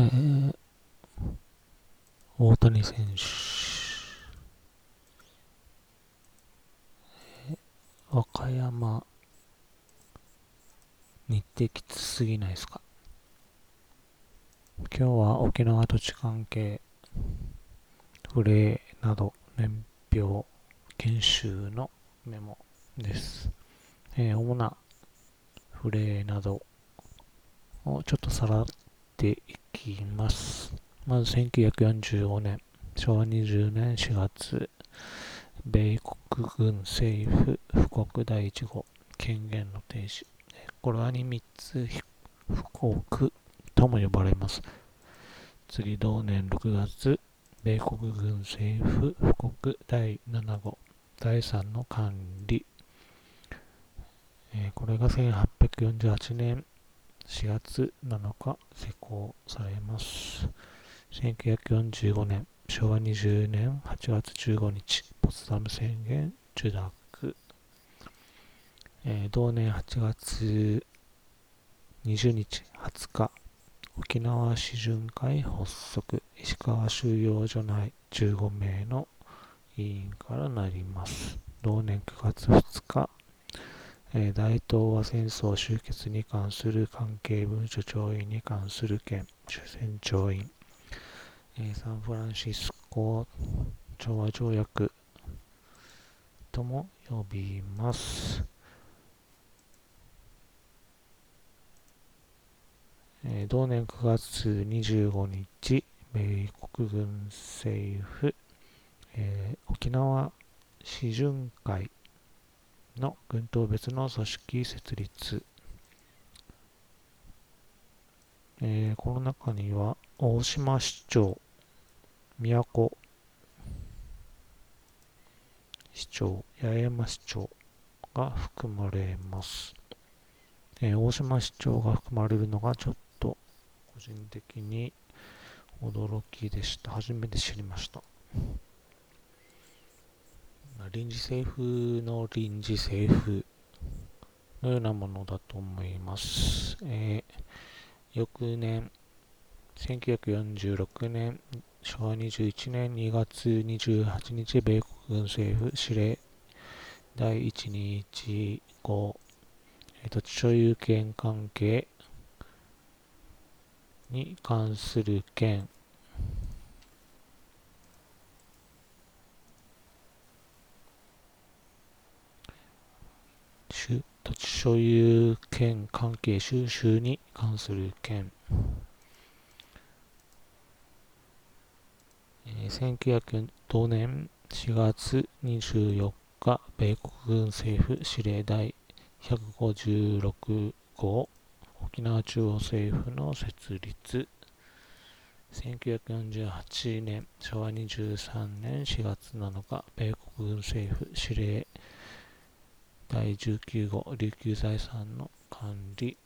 えー、大谷選手、えー、和歌山、日程きつすぎないですか？今日は沖縄土地関係、フレーなど年表研修のメモです。えー、主なフレーなどをちょっとさらっていきます。まず1945年、昭和20年4月、米国軍政府布告第1号権限の停止。これはに3つ布告とも呼ばれます。次、同年6月、米国軍政府布告第7号第3の管理。これが1848年4月7日施行されます。1945年、昭和20年8月15日、ポツダム宣言受諾。えー、同年8月20日20日、沖縄市巡会発足、石川収容所内15名の委員からなります。同年9月2日、えー、大東亜戦争終結に関する関係文書調印に関する件、主戦調印、え、サンフランシスコ調和条約とも呼びます。えー、同年9月25日、米国軍政府、えー、沖縄市巡会の軍島別の組織設立、えー、この中には大島市長、宮古市長、八重山市長が含まれます。えー、大島市長が含まれるのがちょっと個人的に驚きでした。初めて知りました。臨時政府の臨時政府のようなものだと思います。えー、翌年、1946年、昭和21年2月28日、米国軍政府司令第1215、土地所有権関係に関する件土地所有権関係収集に関する件、え、1900同年4月24日、米国軍政府司令第156号沖縄中央政府の設立。1948年昭和23年4月7日米国軍政府司令第19号琉球財産の管理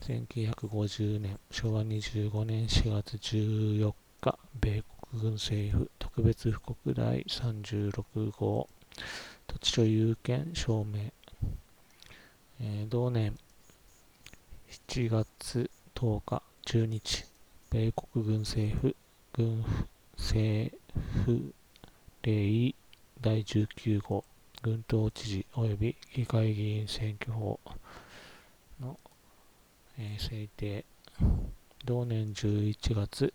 1950年昭和25年4月14日米国軍政府特別布告第36号土地所有権証明、えー、同年7月10日10日米国軍政府軍政府令第19号。軍島知事及び議会議員選挙法の、えー、制定同年11月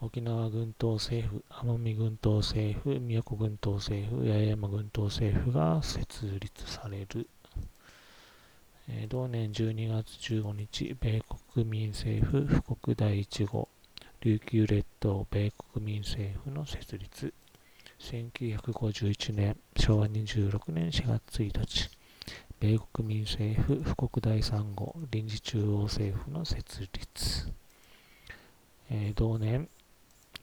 沖縄軍島政府、奄美軍島政府、宮古軍島政府、八重山軍島政府が設立される。え、同年12月15日、米国民政府布告第1号、琉球列島米国民政府の設立。1951年、昭和26年4月1日、米国民政府布告第3号臨時中央政府の設立。えー、同年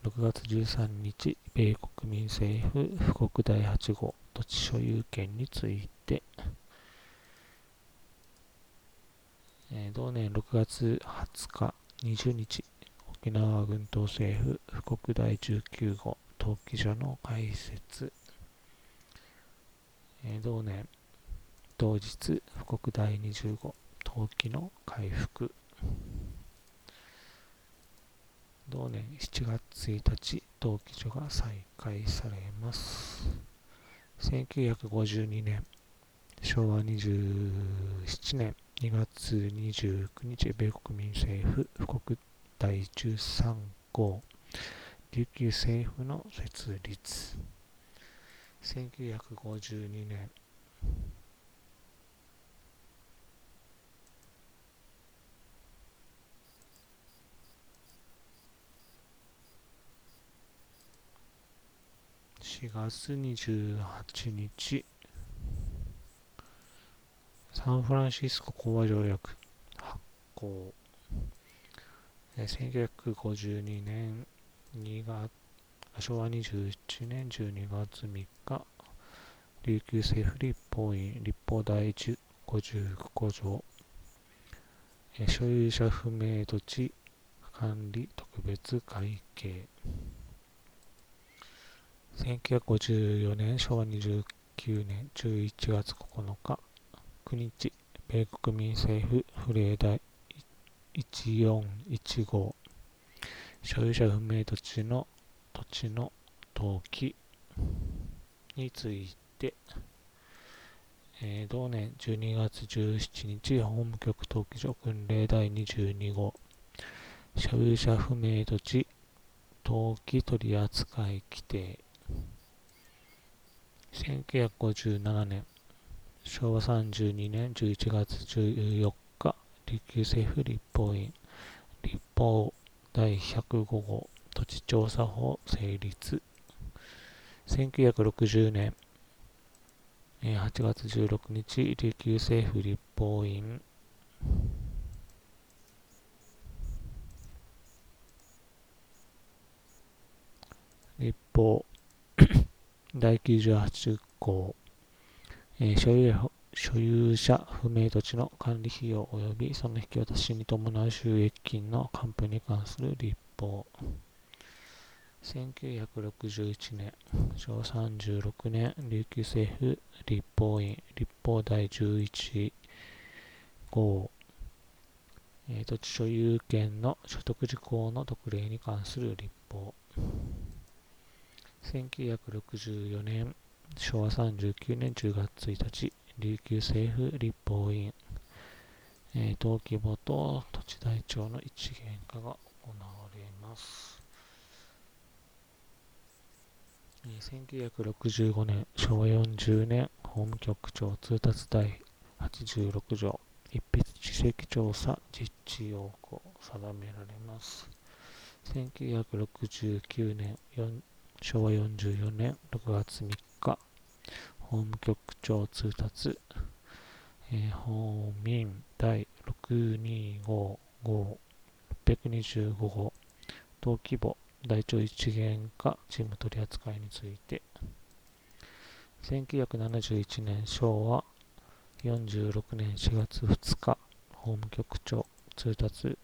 6月13日、米国民政府布告第8号土地所有権について、えー、同年6月20日、20日、沖縄軍島政府布告第19号登記所の開設、えー、同年同日布告第25登記の回復。同年7月1日、登記所が再開されます。1952年、昭和27年2月29日、米国民政府、富国第13号、琉球政府の設立。1952年、4月28日、サンフランシスコ講和条約発行。1952年2月、昭和21年12月3日、琉球政府立法院立法第1 55条、え所有者不明土地管理特別会計。1954年昭和29年11月9日9日米国民政府府令第1415所有者不明土地の土地の登記について、えー、同年12月17日法務局登記所訓令第22号所有者不明土地登記取扱規定1957年、昭和32年11月14日、琉球政府立法院、立法第105号土地調査法成立。1960年、8月16日、琉球政府立法院、立法 第98項、えー、所有所有者不明土地の管理費用及びその引き渡しに伴う収益金の還付に関する立法。1961年、昭和36年、琉球政府立法院立法第11号、えー、土地所有権の所得事項の特例に関する立法。1964年、昭和39年10月1日、琉球政府立法院、えー、登記簿と土地台帳の一元化が行われます。え、1965年、昭和40年、法務局長通達第86条、一筆地籍調査実地要項定められます。1969年、昭和44年6月3日、法務局長通達、えー、法民第6255、625号、登記簿、大腸一元化事務取扱いについて、1971年昭和。46年4月2日、法務局長通達。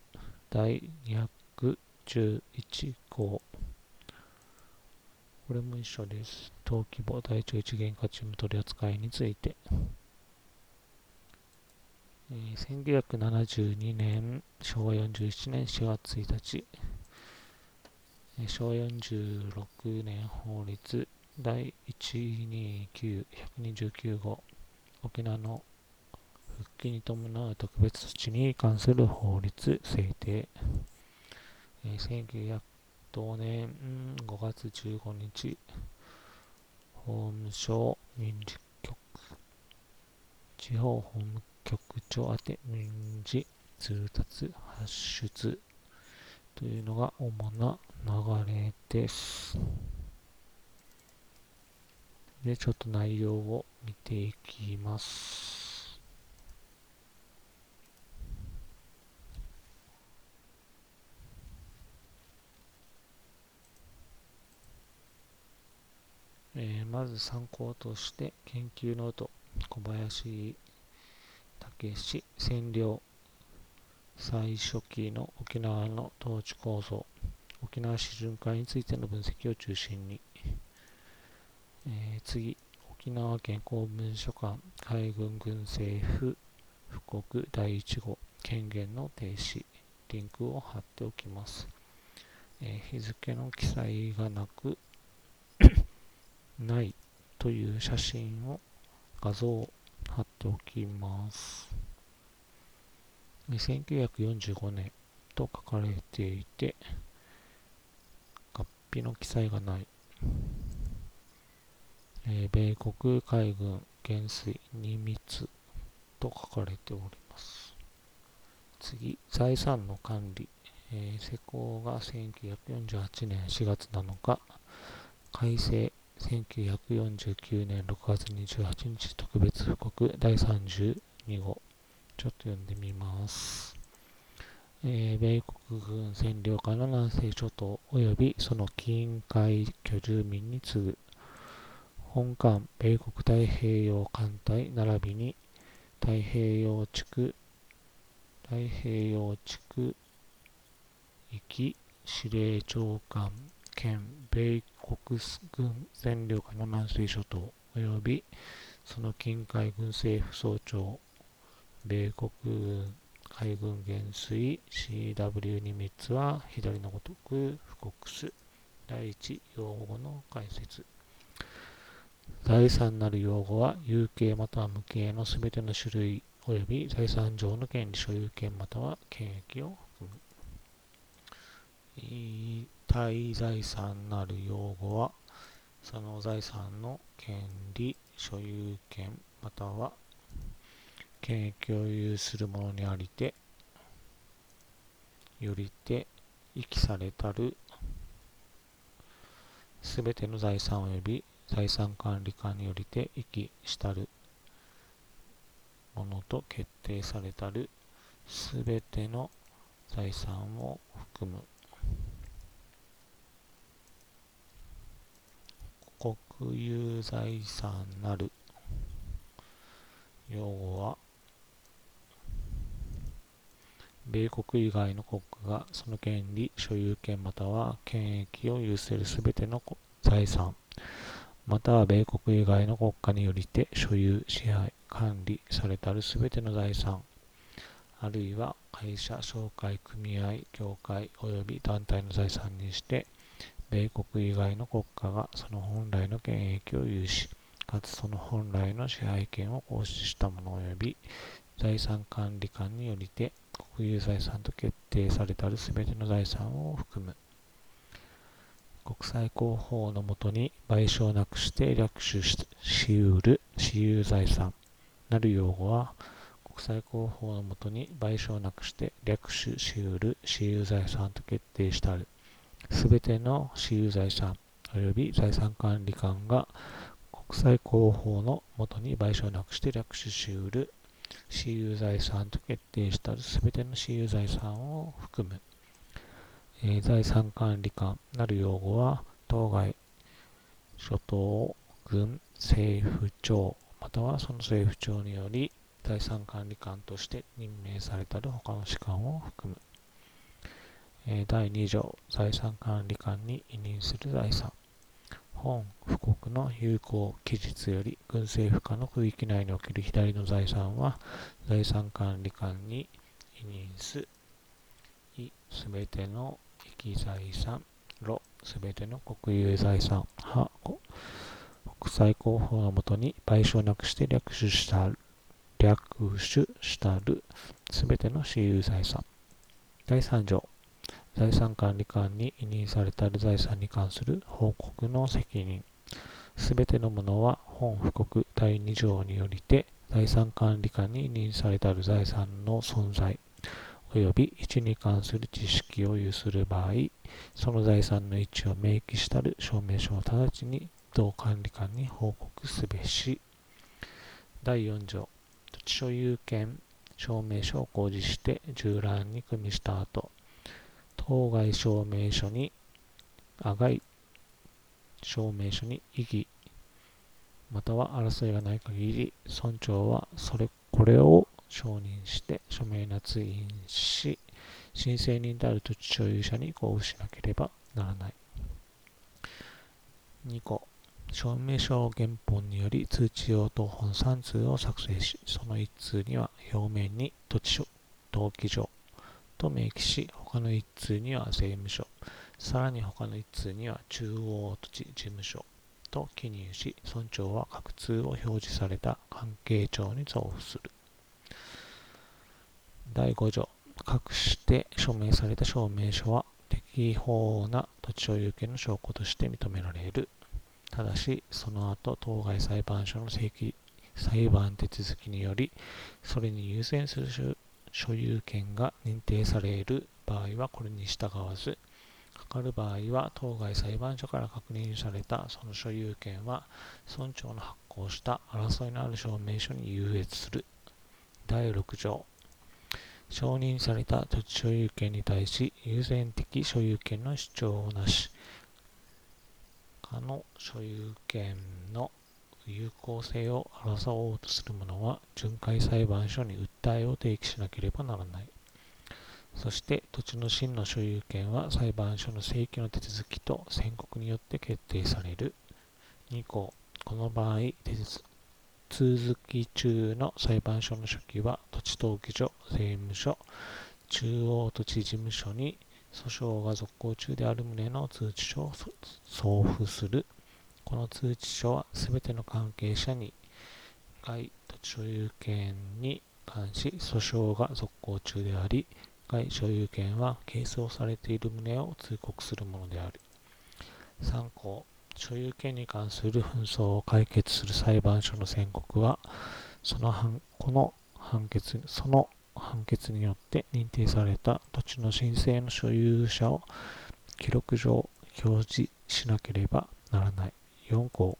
第211号、これも一緒です。登記簿第一一元化チーム取扱いについて。えー、1972年、昭和47年4月1日、えー、昭和46年法律第129-129号、沖縄の復帰に伴う特別措置に関する法律制定、えー、同年5月15日、法務省民事局、地方法務局長宛て民事通達発出というのが主な流れです。で、ちょっと内容を見ていきます。えー、まず参考として研究ノート小林武史占領最初期の沖縄の統治構造沖縄市巡回についての分析を中心に、えー、次沖縄県公文書館海軍軍政府布告第1号権限の停止リンクを貼っておきます、え日付の記載がなくないという写真を画像を貼っておきます。1945年と書かれていて、合皮の記載がない。えー、米国海軍元帥ニミツと書かれております。次、財産の管理。えー、施行が1948年4月7日、改正1949年6月28日特別布告第32号。ちょっと読んでみます。えー、米国軍占領下の南西諸島及びその近海居住民に次ぐ本艦米国太平洋艦隊並びに太平洋地区太平洋地区域司令長官兼米国軍占領下の南西諸島及びその近海軍政府総長米国軍海軍元帥 CW ニミッツは左のごとく布告す。第一用語の解説。第三なる用語は有形または無形のすべての種類及び財産上の権利所有権または権益を含む。対財産なる用語はその財産の権利所有権または権益を有するものにありてよりて遺棄されたるすべての財産及び財産管理官によりて遺棄したるものと決定されたるすべての財産を含む。国有財産なる。用語は米国以外の国家がその権利、所有権または権益を有するすべての財産、または米国以外の国家によりて所有、支配、管理されたるすべての財産、あるいは会社、商会、組合、協会及び団体の財産にして、米国以外の国家がその本来の権益を有し、かつその本来の支配権を行使したもの及び財産管理官によりて国有財産と決定されたるすべての財産を含む。国際公法のもとに賠償なくして略取し得る私有財産。なる用語は国際公法のもとに賠償なくして略取し得る私有財産と決定したる。すべての私有財産及び財産管理官が国際公法のもとに賠償なくして略取し得る。私有財産と決定したすべての私有財産を含む、えー、財産管理官なる用語は当該諸島軍政府庁またはその政府庁により財産管理官として任命されたる他の士官を含む、第2条財産管理官に委任する財産。本布告の有効期日より軍政府下の区域内における左の財産は財産管理官に委任すいすべての域財産ろすべての国有財産は国際公法のもとに賠償なくして略取した略取したる。すべての私有財産。第3条。財産管理官に委任されたる財産に関する報告の責任。すべてのものは本布告第2条によりて財産管理官に委任されたる財産の存在及び位置に関する知識を有する場合、その財産の位置を明記したる証明書を直ちに同管理官に報告すべし。第4条、土地所有権証明書を公示して従覧に組みした後、当該証明書に、あがい証明書に異議、または争いがない限り、村長はそれ、これを承認して署名捺印し、申請人である土地所有者に交付しなければならない。2個、証明書を原本により通知用等本3通を作成し、その1通には表面に土地所、登記所、と明記し、他の1通には税務署、さらに他の1通には中央土地事務所と記入し、村長は各通を表示された関係庁に送付する。第5条、各して署名された証明書は適法な土地所有権の証拠として認められる。ただし、その後、当該裁判所の正規裁判手続きにより、それに優先する所有権が認定される場合はこれに従わず、かかる場合は当該裁判所から確認されたその所有権は村長の発行した争いのある証明書に優越する。第6条承認された土地所有権に対し優先的所有権の主張をなし、他の所有権の有効性を争おうとする者は巡回裁判所に訴えを提起しなければならない。そして土地の真の所有権は裁判所の正規の手続きと宣告によって決定される。2項、この場合、手続き中の裁判所の書記は土地登記所、税務署、中央土地事務所に訴訟が続行中である旨の通知書を送付する。この通知書はすべての関係者に該土地所有権に関し訴訟が続行中であり、該所有権は係争されている旨を通告するものである。3項所有権に関する紛争を解決する裁判所の宣告は、その判この判決、その判決によって認定された土地の申請の所有者を記録上表示しなければならない。4項、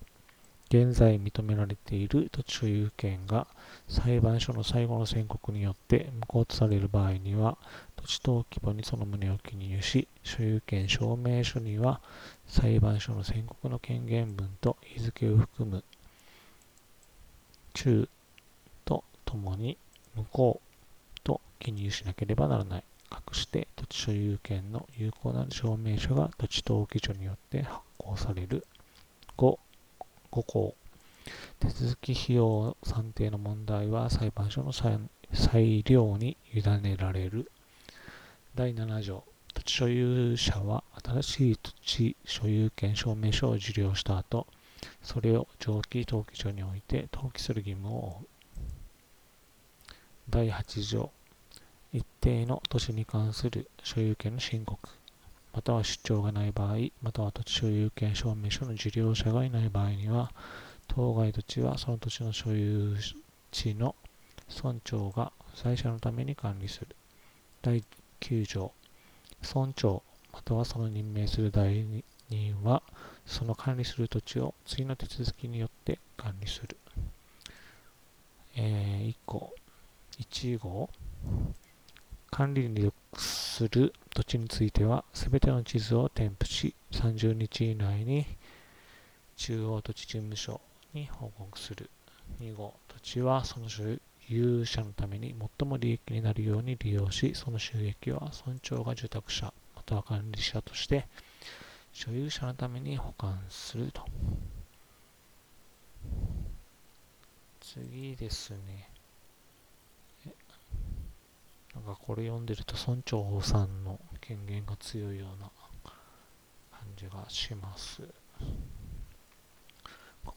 現在認められている土地所有権が裁判所の最後の宣告によって無効とされる場合には、土地登記簿にその旨を記入し、所有権証明書には裁判所の宣告の権限文と日付を含む中とともに無効と記入しなければならない。かくして土地所有権の有効な証明書が土地登記所によって発行される。5、5項。手続き費用算定の問題は裁判所の裁量に委ねられる。第7条。土地所有者は新しい土地所有権証明書を受領した後、それを上記登記所において登記する義務を負う。第8条、一定の土地に関する所有権の申告、または出張がない場合、または土地所有権証明書の受領者がいない場合には、当該土地はその土地の所有地の村長が不在者のために管理する。第9条、村長またはその任命する代理人は、その管理する土地を次の手続きによって管理する。えー、1項、1号、管理に属する土地については、すべての地図を添付し、30日以内に中央土地事務所に報告する。2号、土地はその所有者のために最も利益になるように利用し、その収益は村長が住宅者、または管理者として所有者のために保管すると。次ですね。なんかこれ読んでると村長さんの権限が強いような感じがします。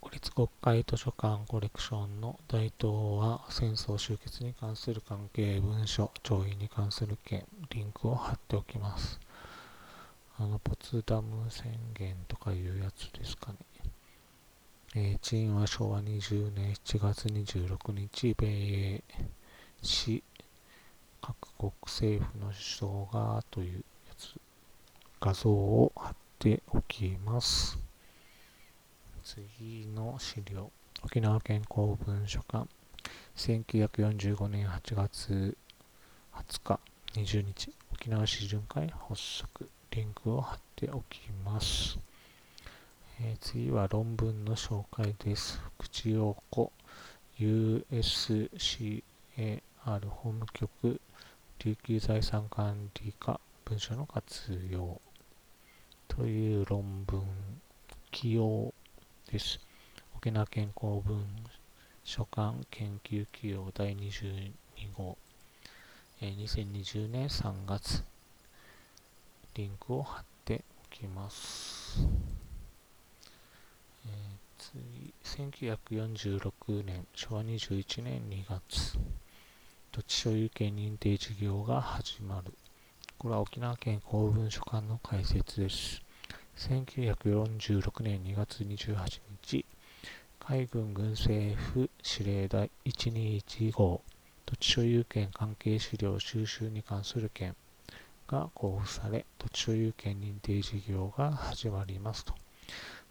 国立国会図書館コレクションの大東は戦争終結に関する関係文書、調印に関する件、リンクを貼っておきます。あの、ポツダム宣言とかいうやつですかね。えー、チンは昭和20年7月26日、米英市国政府の首相がというやつ、画像を貼っておきます。次の資料。沖縄健康文書館。1945年8月20日、20日。沖縄市巡回発足。リンクを貼っておきます。えー、次は論文の紹介です。福地陽子 USCAR 法務局琉球財産管理課文書の活用という論文起用です。沖縄健康文書館研究企業第22号、えー、2020年3月リンクを貼っておきます。えー、次、1946年、昭和21年2月、土地所有権認定事業が始まる。これは沖縄県公文書館の解説です。1946年2月28日、海軍軍政府司令台121号土地所有権関係資料収集に関する件が交付され、土地所有権認定事業が始まりますと。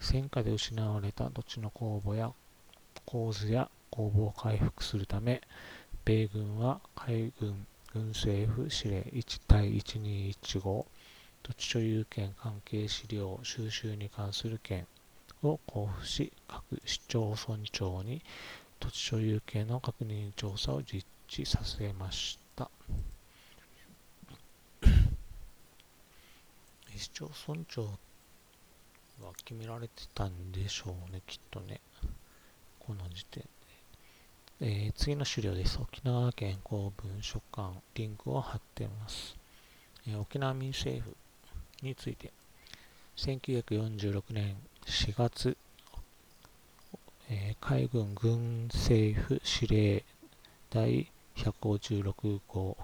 戦火で失われた土地の公募や構図や公募を回復するため、米軍は海軍軍政府司令1対1215土地所有権関係資料収集に関する件を交付し、各市町村長に土地所有権の確認調査を実施させました。市町村長は決められてたんでしょうね、きっとね。この時点。えー、次の資料です。沖縄県公文書館、リンクを貼っています。えー、沖縄民政府について、1946年4月、えー、海軍軍政府司令第156号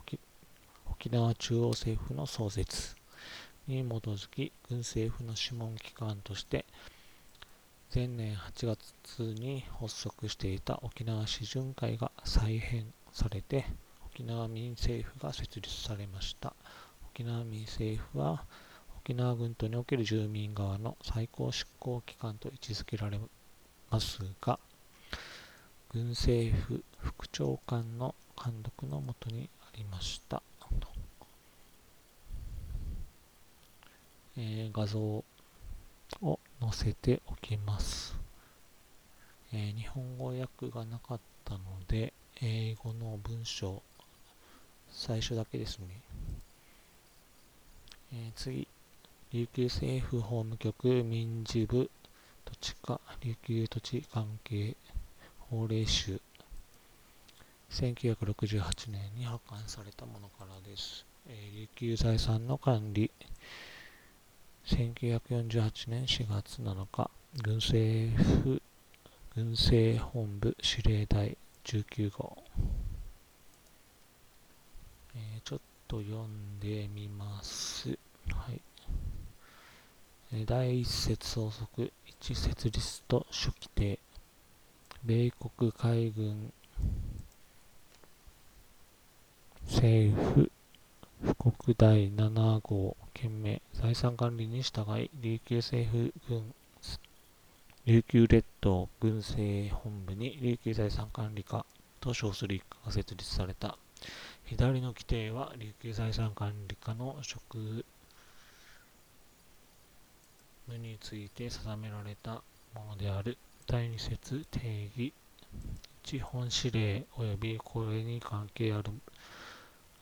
沖縄中央政府の創設に基づき軍政府の諮問機関として前年8月に発足していた沖縄市巡会が再編されて沖縄民政府が設立されました沖縄民政府は沖縄軍島における住民側の最高執行機関と位置づけられますが、軍政府副長官の監督のもとにありました。えー、画像を載せておきます。えー、日本語訳がなかったので、英語の文章、最初だけですね。えー、次。琉球政府法務局民事部土地課琉球土地関係法令集1968年に発刊されたものからです。えー、琉球財産の管理1948年4月7日軍政府軍政本部司令台19号、えー、ちょっと読んでみます。はい。第一節相続一設立と初期定米国海軍政府富国第7号県名財産管理に従い琉球政府軍琉球列島軍政本部に琉球財産管理課と称する一課が設立された。左の規定は琉球財産管理課の職無について定められたものである第二節定義。1本指令及びこれに関係ある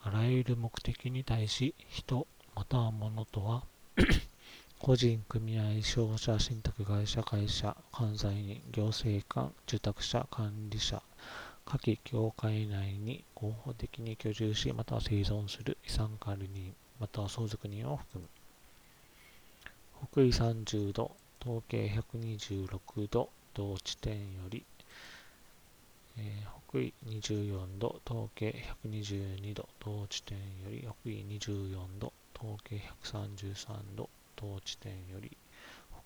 あらゆる目的に対し人または物とは 個人、組合、商社、信託会社、会社、関西人、行政官、住宅者、管理者、下記協会内に合法的に居住し、または生存する遺産管理人、または相続人を含む。北緯30度、東経126度、同地点より、えー、北緯24度、東経122度、同地点より、北緯24度、東経133度、同地点より、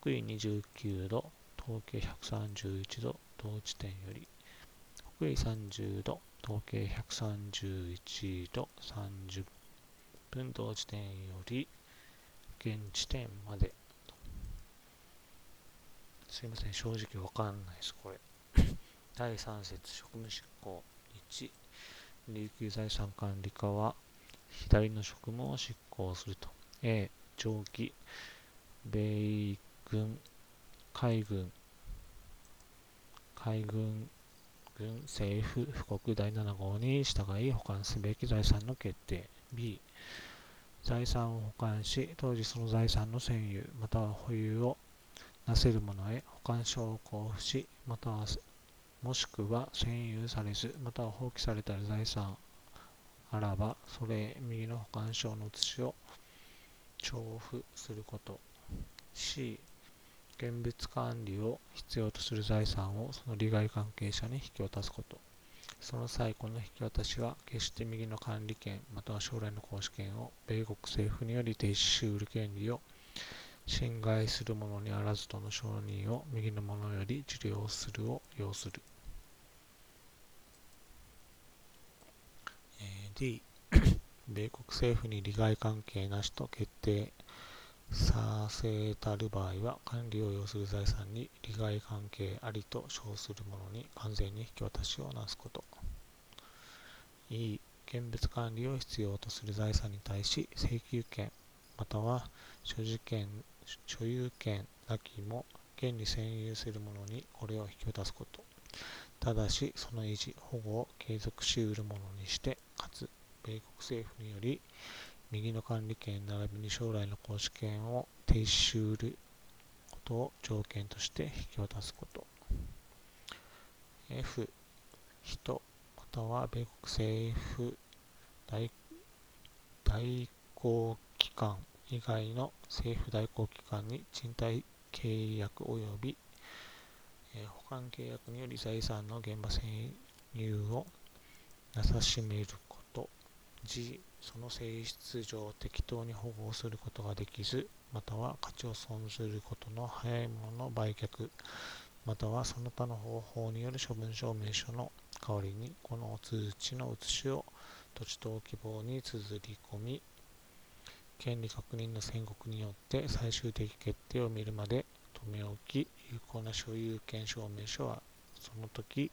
北緯29度、東経131度、同地点より、北緯30度、東経131度、30分同地点より、現地点まで、すいません、正直わかんないです、これ。第3節職務執行1、琉球財産管理課は、左の職務を執行すると。A、長期、米軍、海軍、海軍、軍。政府。布告第7号に従い保管すべき財産の決定。B、財産を保管し、当時その財産の占有、または保有をなせる者へ保管証を交付し、またはもしくは占有されず、または放棄された財産あらば、それ右の保管証の写しを重付すること。C 現物管理を必要とする財産をその利害関係者に引き渡すことその際この引き渡しは決して右の管理権または将来の行使権を米国政府により停止し得る権利を侵害するものにあらずとの承認を右のものより受領するを要する。D 米国政府に利害関係なしと決定させたる場合は管理を要する財産に利害関係ありと称するものに完全に引き渡しをなすこと E 現物管理を必要とする財産に対し請求権または所持権所有権なきも権利占有する者にこれを引き渡すこと。ただし、その維持、保護を継続し得るものにして、米国政府により、右の管理権並びに将来の行使権を停止し得ることを条件として引き渡すこと。F、人、または米国政府代代行機関以外の政府代行機関に賃貸契約及び、え、保管契約により財産の現場占有をなさしめる G その性質上適当に保護することができずまたは価値を損ずることの早いものの売却またはその他の方法による処分証明書の代わりにこの通知の写しを土地等希望に綴り込み権利確認の宣告によって最終的決定を見るまで留め置き、有効な所有権証明書はその時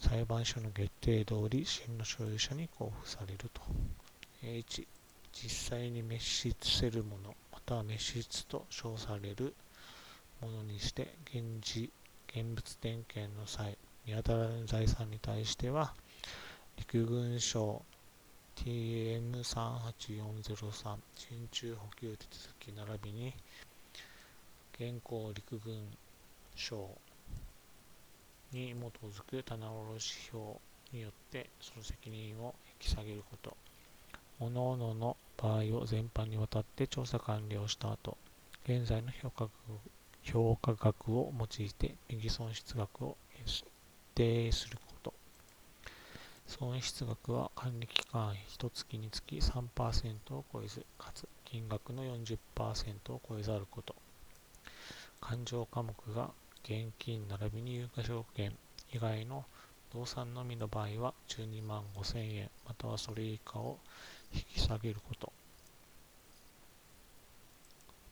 裁判所の決定通り真の所有者に交付されると。H、実際に滅失せるもの、または滅失と称されるものにして、現時、現物点検の際、見当たらぬ財産に対しては、陸軍省 TM38403 真鍮補給手続き並びに現行陸軍省に基づく棚卸表によってその責任を引き下げること。各々の場合を全般にわたって調査完了した後、現在の評価額評価額を用いて右損失額を決定すること損失額は管理期間1月につき3%を超えず、かつ金額の40%を超えざること。勘定科目が現金並びに有価証券以外の動産のみの場合は12万5000円またはそれ以下を引き下げること。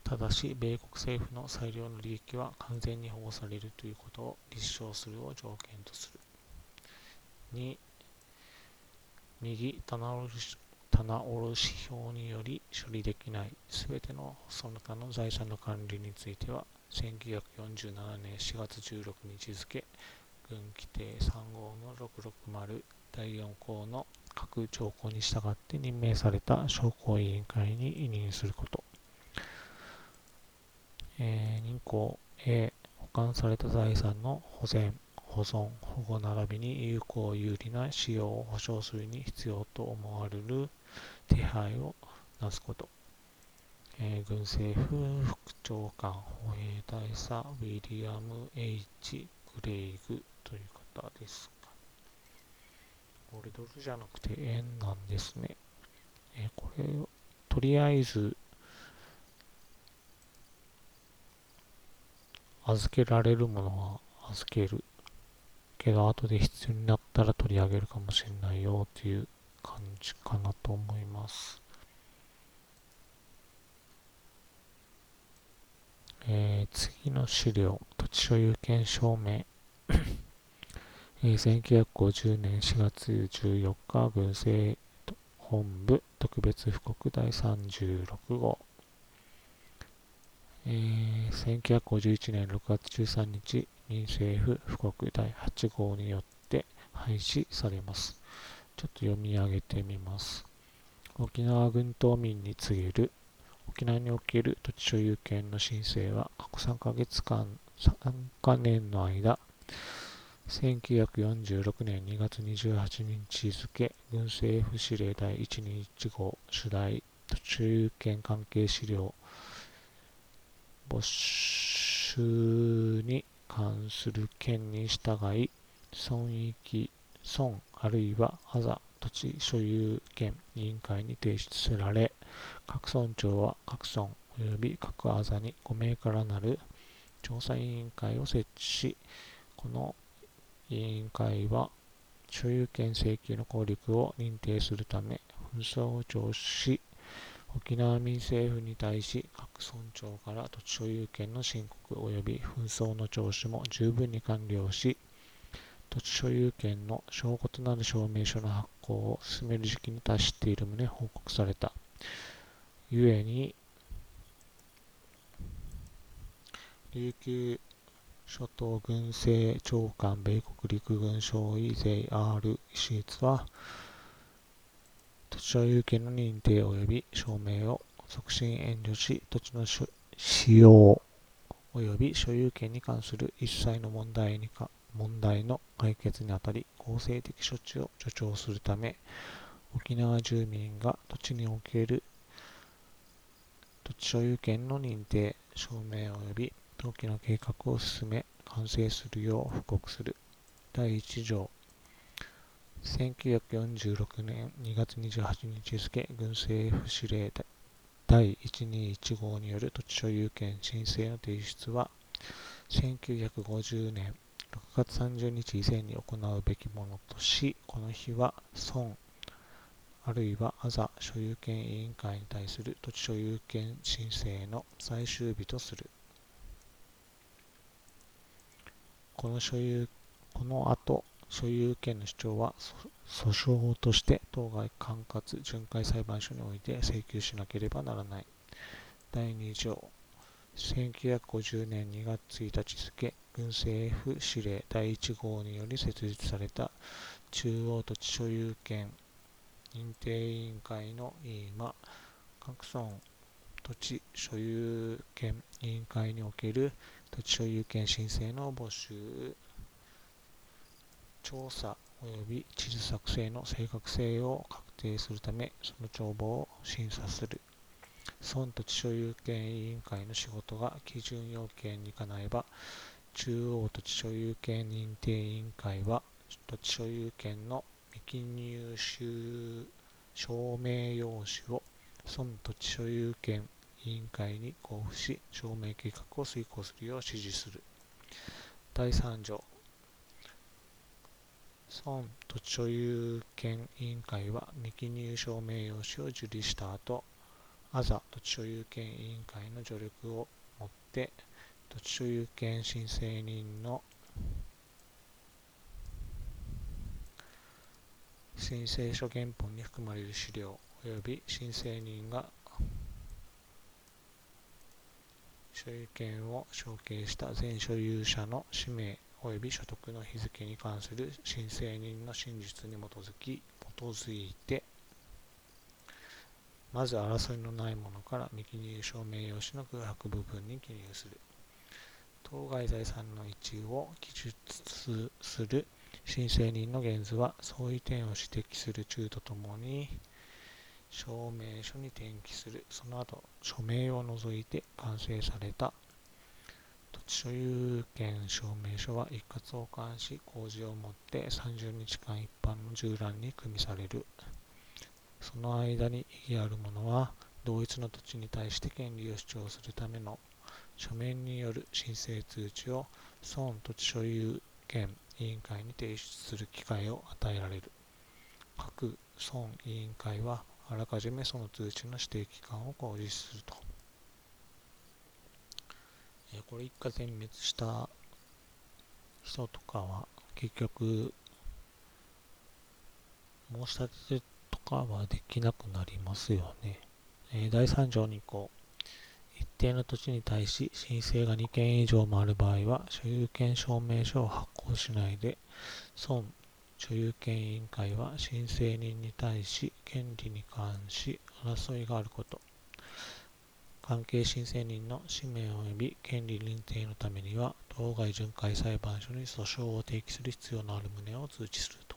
ただし、米国政府の裁量の利益は完全に保護されるということを立証するを条件とする。2、右棚卸棚卸表により処理できないすべてのその他の財産の管理については1947年4月16日付軍規定3号の660第4項の各条項に従って任命された商工委員会に委任すること、えー、任項 A 保管された財産の保全保存、保護並びに有効有利な使用を保障するに必要と思われる手配をなすこと。えー、軍政府副長官、歩兵大佐、ウィリアム・ H・ グレイグという方ですかこれドルじゃなくて円なんですね。えー、これを、とりあえず、預けられるものは預ける。けど後で必要になったら取り上げるかもしれないよっていう感じかなと思います。えー、次の資料、土地所有権証明。えー、1950年4月14日、軍政本部特別布告第36号。えー、1951年6月13日、民政府布告第8号によって廃止されます。ちょっと読み上げてみます。沖縄軍島民に告げる沖縄における土地所有権の申請は過去3ヶ月間、3カ年の間、1946年2月28日付、軍政府指令第121号主題土地所有権関係資料没収に関する件に従い、損益、損あるいはあざ土地所有権委員会に提出せられ、各村長は各村及び各あざに5名からなる調査委員会を設置し、この委員会は所有権請求の効力を認定するため、紛争を聴取し、沖縄民政府に対し各村長から土地所有権の申告及び紛争の聴取も十分に完了し、土地所有権の証拠となる証明書の発行を進める時期に達している旨報告された。故に、琉球諸島軍政長官米国陸軍少尉税 R 石津は、土地所有権の認定及び証明を促進遠慮し、土地の使用及び所有権に関する一切の問題にか問題の解決にあたり公正的処置を助長するため沖縄住民が土地における土地所有権の認定証明及び登記の計画を進め完成するよう布告する。第1条。1946年2月28日付軍政府司令第1215による土地所有権申請の提出は1950年6月30日以前に行うべきものとし、この日は村あるいはアザ所有権委員会に対する土地所有権申請の最終日とする。この所有、この後、所有権の主張は訴訟法として当該管轄巡回裁判所において請求しなければならない。第2条1950年2月1日付軍政府司令第1号により設立された中央土地所有権認定委員会の委員は各村土地所有権委員会における土地所有権申請の募集調査及び地図作成の正確性を確定するためその帳簿を審査する。村土地所有権委員会の仕事が基準要件にかなえば中央土地所有権認定委員会は土地所有権の未記入証明用紙を村土地所有権委員会に交付し証明計画を遂行するよう指示する。第3条。村土地所有権委員会は未記入証明用紙を受理した後アザ土地所有権委員会の助力をもって土地所有権申請人の申請書原本に含まれる資料及び申請人が所有権を承継した全所有者の氏名及び所得の日付に関する申請人の真実に基づき基づいてまず争いのないものから未記入証明用紙の空白部分に記入する。当該財産の一部を記述する申請人の原図は相違点を指摘する中とともに証明書に転記するその後署名を除いて完成された土地所有権証明書は一括保管し工事をもって30日間一般の従覧に組みされる。その間に異議ある者は同一の土地に対して権利を主張するための書面による申請通知を村土地所有権委員会に提出する機会を与えられる。各村委員会はあらかじめその通知の指定期間を公示すると。えこれ一家全滅した人とかは結局申し立てとかはできなくなりますよね。え第3条にこう定の土地に対し申請が2件以上もある場合は所有権証明書を発行しないで村所有権委員会は申請人に対し権利に関し争いがあること。関係申請人の氏名及び権利認定のためには当該巡回裁判所に訴訟を提起する必要のある旨を通知すると。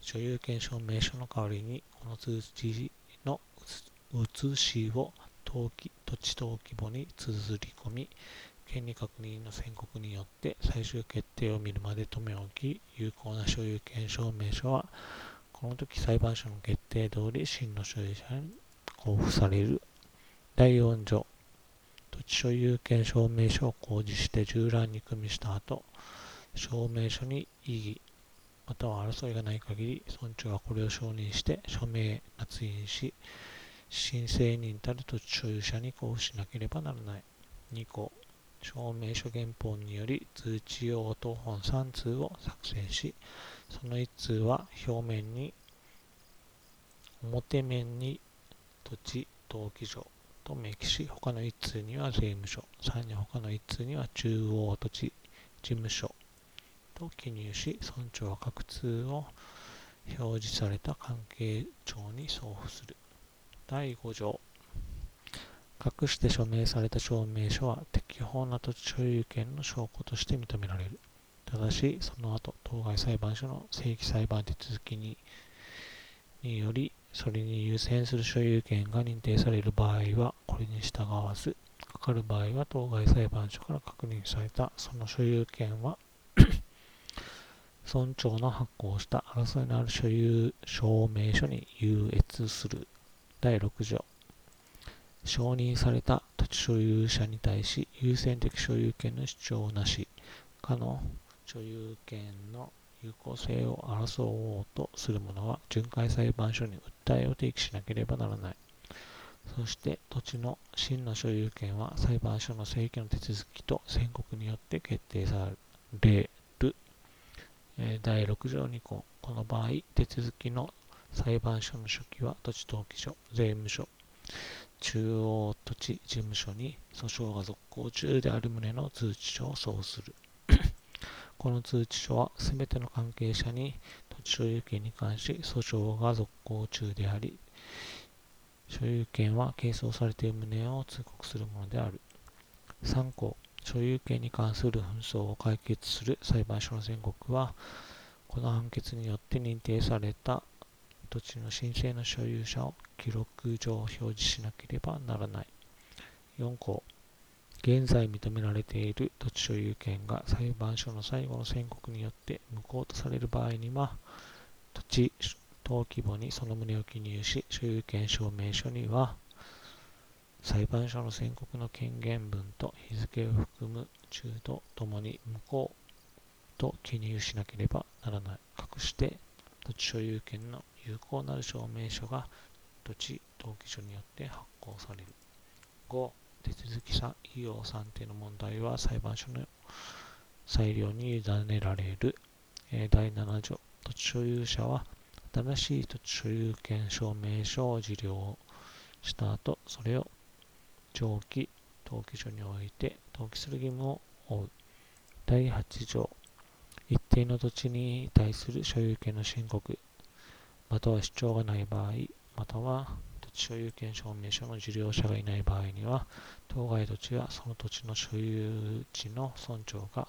所有権証明書の代わりにこの通知の写しを登記土地登記簿に綴り込み、権利確認の宣告によって最終決定を見るまで止め置き、有効な所有権証明書は、この時裁判所の決定通り真の所有者に交付される。第4条、土地所有権証明書を公示して従覧に組みした後、証明書に異議、または争いがない限り、村長はこれを承認して署名、捺印し、申請人たる土地所有者に交付しなければならない。2項、証明書原本により通知用等本3通を作成し、その1通は表面に、表面に土地登記所と明記し、他の1通には税務署、さらに他の1通には中央土地事務所と記入し、村長は各通を表示された関係庁に送付する。第5条隠して署名された証明書は適法な土地所有権の証拠として認められる。ただし、その後、当該裁判所の正規裁判手続きににより、それに優先する所有権が認定される場合は、これに従わず、かかる場合は当該裁判所から確認されたその所有権は 村長の発行した争いのある所有証明書に優越する。第6条。承認された土地所有者に対し優先的所有権の主張をなし、かの所有権の有効性を争おうとする者は、巡回裁判所に訴えを提起しなければならない。そして土地の真の所有権は裁判所の正規の手続きと宣告によって決定される。え第6条2項。この場合、手続きの裁判所の書記は土地登記所、税務署、中央土地事務所に訴訟が続行中である旨の通知書を送する。この通知書はすべての関係者に土地所有権に関し訴訟が続行中であり、所有権は係争されている旨を通告するものである。3項、所有権に関する紛争を解決する裁判所の宣告は、この判決によって認定された土地の申請の所有者を記録上表示しなければならない。4項、現在認められている土地所有権が裁判所の最後の宣告によって無効とされる場合には、土地登記簿にその旨を記入し、所有権証明書には、裁判所の宣告の権限分と日付を含む中途ともに無効と記入しなければならない。かくして土地所有権の有効なる証明書が土地登記書によって発行される。5、手続き費用算定の問題は裁判所の裁量に委ねられる。え第7条、土地所有者は新しい土地所有権証明書を受領した後、それを長期登記所において登記する義務を負う。第8条、一定の土地に対する所有権の申告、または主張がない場合、または土地所有権証明書の受領者がいない場合には、当該土地はその土地の所有地の村長が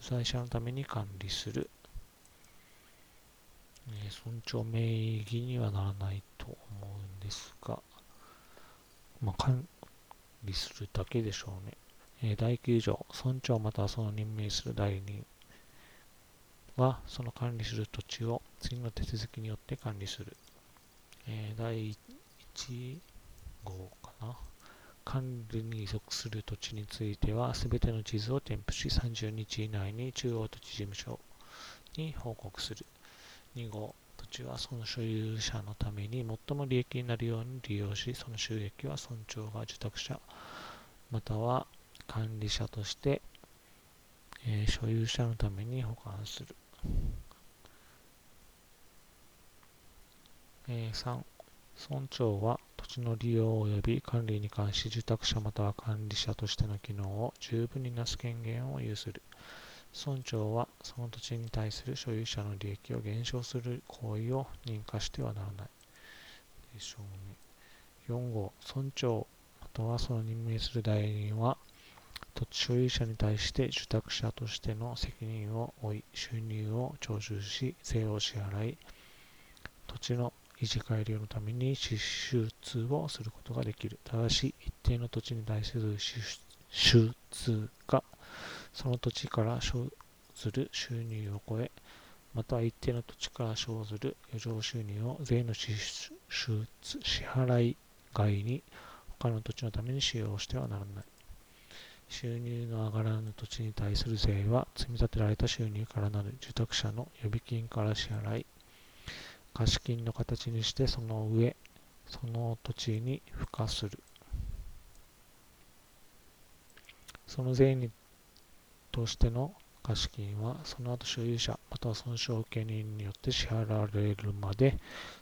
不在者のために管理する。えー、村長名義にはならないと思うんですが、まあ、管理するだけでしょうね。えー、第9条、村長またはその任命する代理人は、その管理する土地を次の手続きによって管理する。えー、第1号かな。管理に属する土地については、すべての地図を添付し、30日以内に中央土地事務所に報告する。2号、土地はその所有者のために最も利益になるように利用し、その収益は村長が受託者、または管理者として、えー、所有者のために保管する。えー、3、村長は土地の利用及び管理に関し受託者または管理者としての機能を十分になす権限を有する。村長はその土地に対する所有者の利益を減少する行為を認可してはならない。でしょうね。4号、村長またはその任命する代理人は土地所有者に対して受託者としての責任を負い、収入を徴収し、税を支払い、土地の維持改良のために支出をすることができる。ただし、一定の土地に対する支出がその土地から生ずる収入を超え、または一定の土地から生ずる余剰収入を税の支出支払い外に他の土地のために使用してはならない。収入の上がらぬ土地に対する税は積み立てられた収入からなる受託者の予備金から支払い、貸金の形にしてその上、その土地に付加する。その税にとしての貸金はその後所有者または損傷受け人によって支払われるまで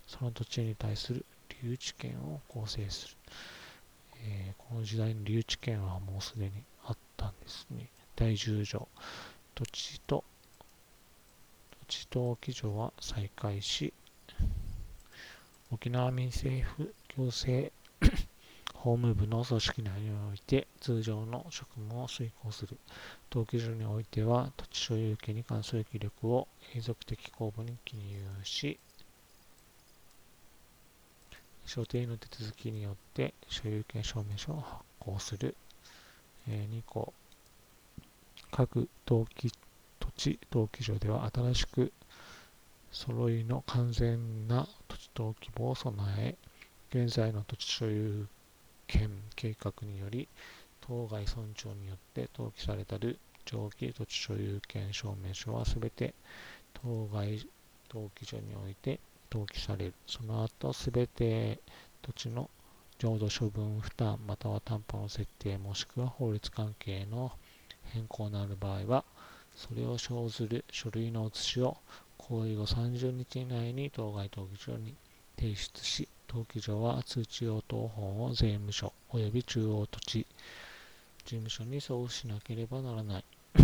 その土地に対する留置権を構成する。えー、この時代の留置権はもうすでにあったんですね。第10条、土地と土地登記所は再開し、沖縄民政府行政 法務部の組織内において通常の職務を遂行する。登記所においては土地所有権に関する記録を永続的公募に記入し、所定の手続きによって所有権証明書を発行する。えー、2項、各登記土地登記所では新しく揃いの完全な土地登記簿を備え、現在の土地所有権計画により、当該村長によって登記されたる上記土地所有権証明書はすべて当該登記所において登記される。その後、すべて土地の浄土処分負担または担保の設定もしくは法律関係の変更のある場合は、それを生ずる書類の写しを行為後30日以内に当該登記所に提出し、登記所は通知用等本を税務署及び中央土地事務所に送付しなければならない。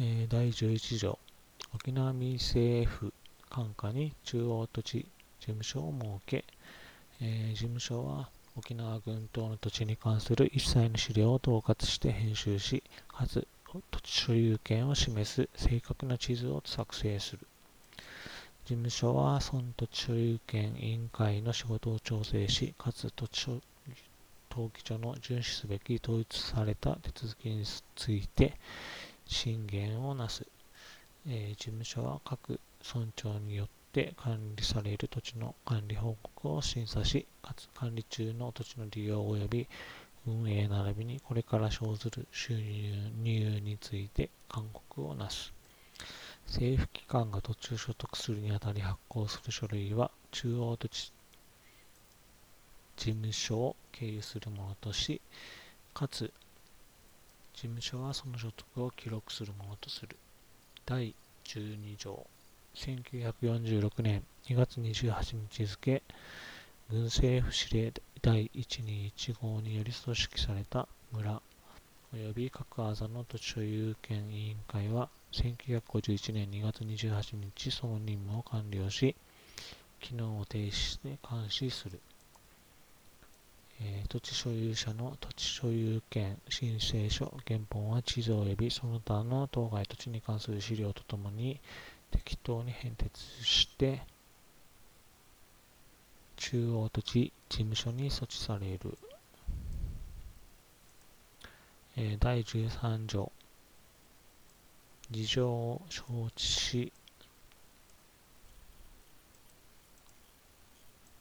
えー、第11条沖縄民政府管下に中央土地事務所を設け、えー、事務所は沖縄群島の土地に関する一切の資料を統括して編集し、かつ土地所有権を示す正確な地図を作成する。事務所は村土地所有権委員会の仕事を調整し、かつ土地登記所の遵守すべき統一された手続きについて進言をなす。えー、事務所は各村長によって管理される土地の管理報告を審査し、かつ管理中の土地の利用及び運営並びにこれから生ずる収入について勧告をなす。政府機関が土地を所得するにあたり発行する書類は中央土地事務所を経由するものとし、かつ事務所はその所得を記録するものとする。第12条1946年2月28日付軍政府指令で第121号により組織された村及び各アザの土地所有権委員会は1951年2月28日その任務を完了し機能を停止して監視する、えー、土地所有者の土地所有権申請書原本は地図及びその他の当該土地に関する資料とともに適当に変哲して中央土地事務所に措置される。えー、第13条事情を承知し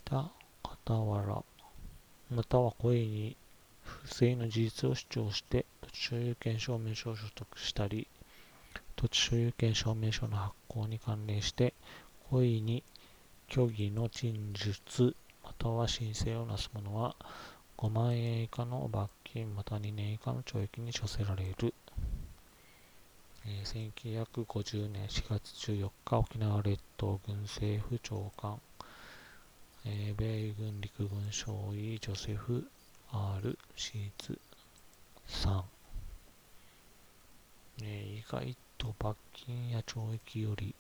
た傍ら、または故意に不正の事実を主張して土地所有権証明書を所得したり、土地所有権証明書の発行に関連して故意に虚偽の陳述または申請をなす者は5万円以下の罰金また2年以下の懲役に処せられる。えー、1950年4月14日沖縄列島軍政府長官、えー、米軍陸軍少尉ジョセフ・ R・ シーツ3、えー、意外と罰金や懲役より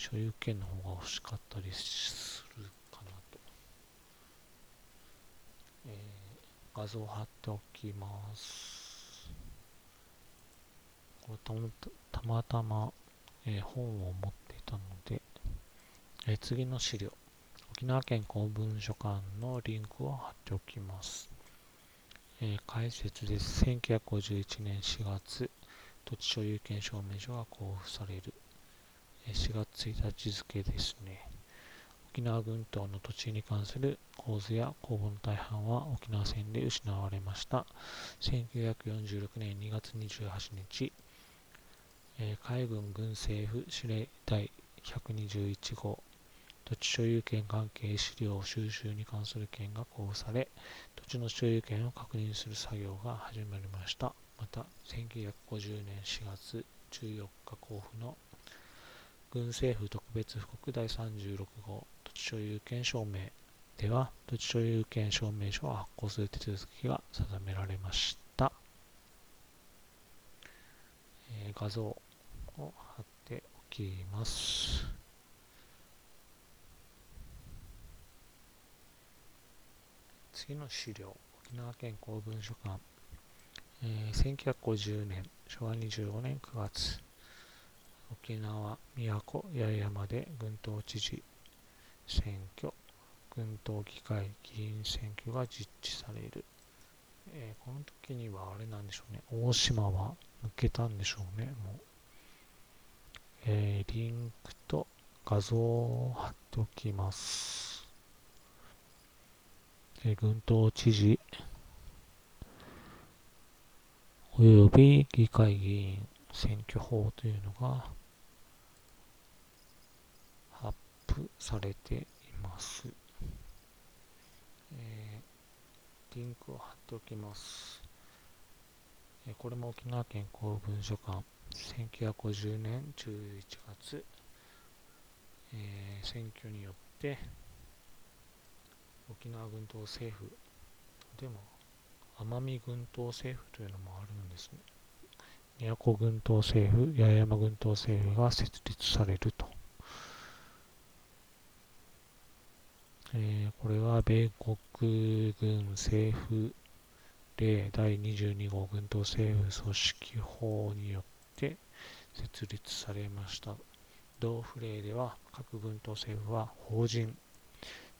所有権の方が欲しかったりするかなと。えー、画像を貼っておきます。これたまたま、えー、本を持っていたので、えー、次の資料、沖縄県公文書館のリンクを貼っておきます。えー、解説です。1951年4月、土地所有権証明書が交付される。4月1日付ですね。沖縄群島の土地に関する構図や公募の大半は沖縄戦で失われました。1946年2月28日、えー、海軍軍政府司令第121号土地所有権関係資料収集に関する件が交付され、土地の所有権を確認する作業が始まりました。また、1950年4月14日交付の軍政府特別布告第36号土地所有権証明では、土地所有権証明書を発行する手続きが定められました。えー、画像を貼っておきます。次の資料、沖縄県公文書館、えー、1950年、昭和25年9月、沖縄宮古八重山で軍島知事選挙軍島議会議員選挙が実施される、えー、この時にはあれなんでしょうね。大島は抜けたんでしょうねもう、えー、リンクと画像を貼っておきます。えー、軍島知事および議会議員選挙法というのがプされています。えー、リンクを貼っておきます。えー、これも沖縄県公文書館、1950年11月、えー、選挙によって沖縄軍島政府でも奄美軍島政府というのもあるんですね。宮古軍島政府、八重山軍島政府が設立されると。えー、これは米国軍政府令第22号軍闘政府組織法によって設立されました。同府令では各軍闘政府は法人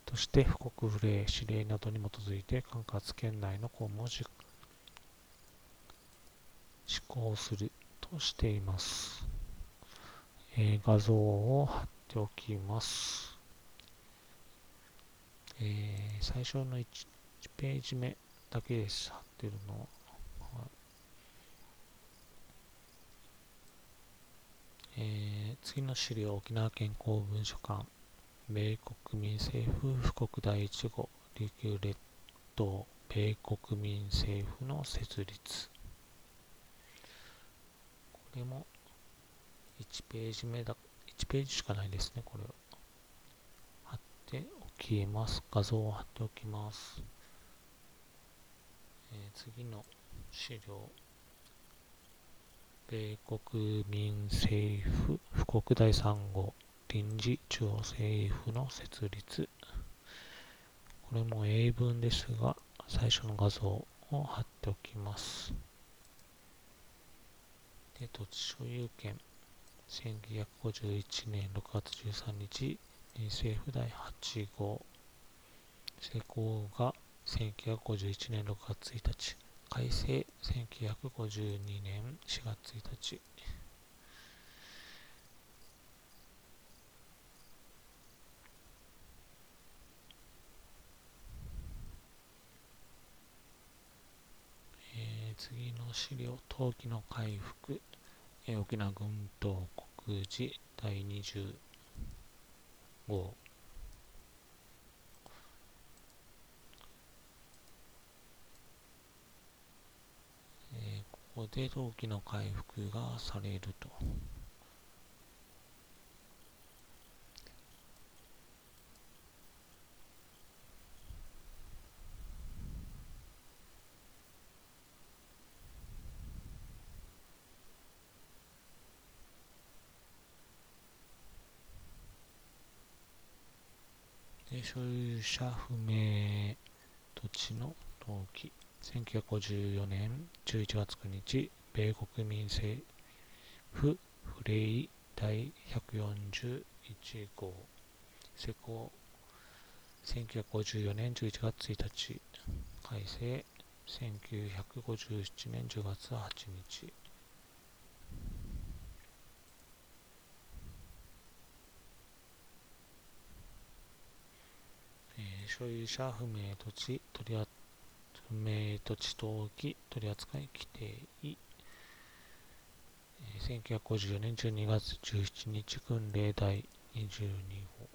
として布告府令、指令などに基づいて管轄圏内の公務を施行するとしています。えー、画像を貼っておきます。えー、最初の 1, 1ページ目だけです。貼ってるのは。えー、次の資料、沖縄県公文書館、米国民政府布告第1号、琉球列島、米国民政府の設立。これも1ページ目だ、1ページしかないですね、これは。貼って消えます。画像を貼っておきます。えー、次の資料。米国民政府富国第3号臨時中央政府の設立。これも英文ですが、最初の画像を貼っておきます。で、土地所有権。1951年6月13日政府第8号。施行が1951年6月1日。改正1952年4月1日、次の資料、冬季の回復、えー、沖縄軍島国事第20ここで陶器の回復がされると。所有者不明土地の登記。1954年11月9日米国民政府フレイ第141号。施行。1954年11月1日。改正。1957年10月8日えー所有者不明土地取り不明土地登記取扱規定えー1954年12月17日訓令第22号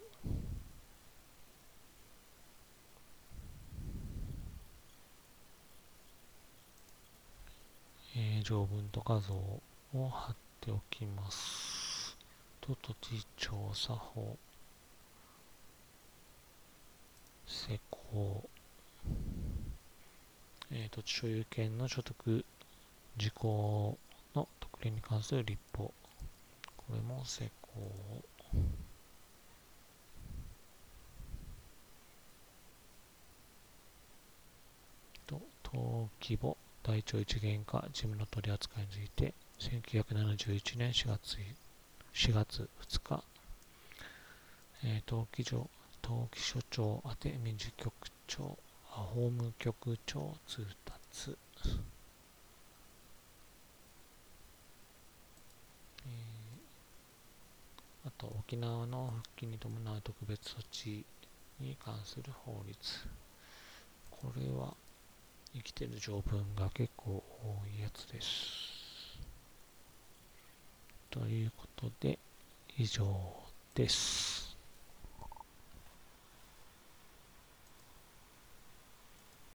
えー条文と画像を貼っておきます。と、土地調査法、施行、えー土地所有権の所得事項の特例に関する立法、これも施行。と、登記簿、台帳一元化。事務の取り扱いについて。1971年4月4月2日、えー登記所登記所長宛て民事局長あ法務局長通達、あと沖縄の復帰に伴う特別措置に関する法律これは生きてる条文が結構多いやつです。ということで、以上です。